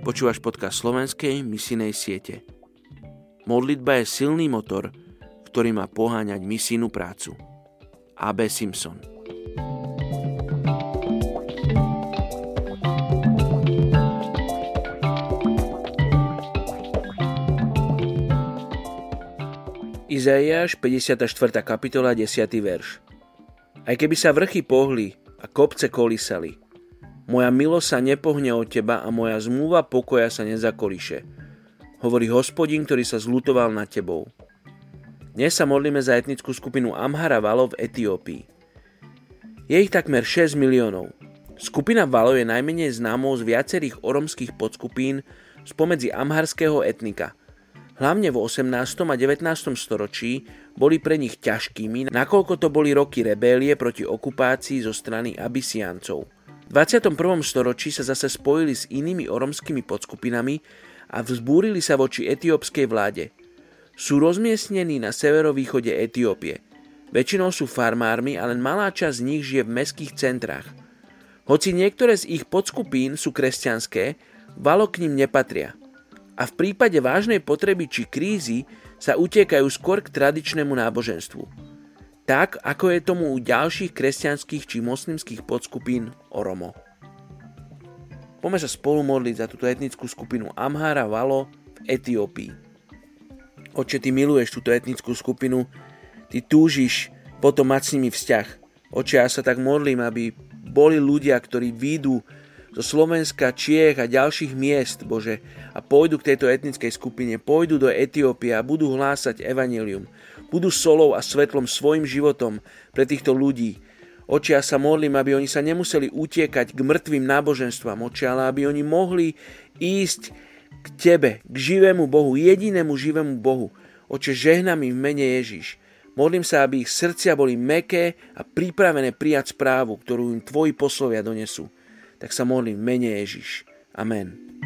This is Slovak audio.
Počúvaš podcast slovenskej misinej siete. Modlitba je silný motor, ktorý má poháňať misijnú prácu. A.B. Simpson Izaiáš 54. kapitola 10. verš Aj keby sa vrchy pohli, a kopce kolísali, moja milosť sa nepohne od teba a moja zmluva pokoja sa nezakoliše. Hovorí hospodin, ktorý sa zlutoval nad tebou. Dnes sa modlíme za etnickú skupinu Amhara Valo v Etiópii. Je ich takmer 6 miliónov. Skupina Valo je najmenej známou z viacerých oromských podskupín spomedzi amharského etnika. Hlavne v 18. a 19. storočí boli pre nich ťažkými, nakoľko to boli roky rebélie proti okupácii zo strany Abysiancov – 21. storočí sa zase spojili s inými oromskými podskupinami a vzbúrili sa voči etiópskej vláde. Sú rozmiestnení na severovýchode Etiópie. Väčšinou sú farmármi a len malá časť z nich žije v mestských centrách. Hoci niektoré z ich podskupín sú kresťanské, valo k ním nepatria. A v prípade vážnej potreby či krízy sa utiekajú skôr k tradičnému náboženstvu tak ako je tomu u ďalších kresťanských či moslimských podskupín Oromo. Poďme sa spolu modliť za túto etnickú skupinu Amhara Valo v Etiópii. Oče, ty miluješ túto etnickú skupinu, ty túžiš potom mať s nimi vzťah. Oče, ja sa tak modlím, aby boli ľudia, ktorí výjdu zo Slovenska, Čiech a ďalších miest, Bože, a pôjdu k tejto etnickej skupine, pôjdu do Etiópie a budú hlásať evanelium. Budú solou a svetlom svojim životom pre týchto ľudí. Oči, ja sa modlím, aby oni sa nemuseli utiekať k mŕtvým náboženstvám, oči, ale aby oni mohli ísť k Tebe, k živému Bohu, jedinému živému Bohu. Oče, žehnám v mene Ježiš. Modlím sa, aby ich srdcia boli meké a pripravené prijať správu, ktorú im Tvoji poslovia donesú tak sa modlím mene Ježiš. Amen.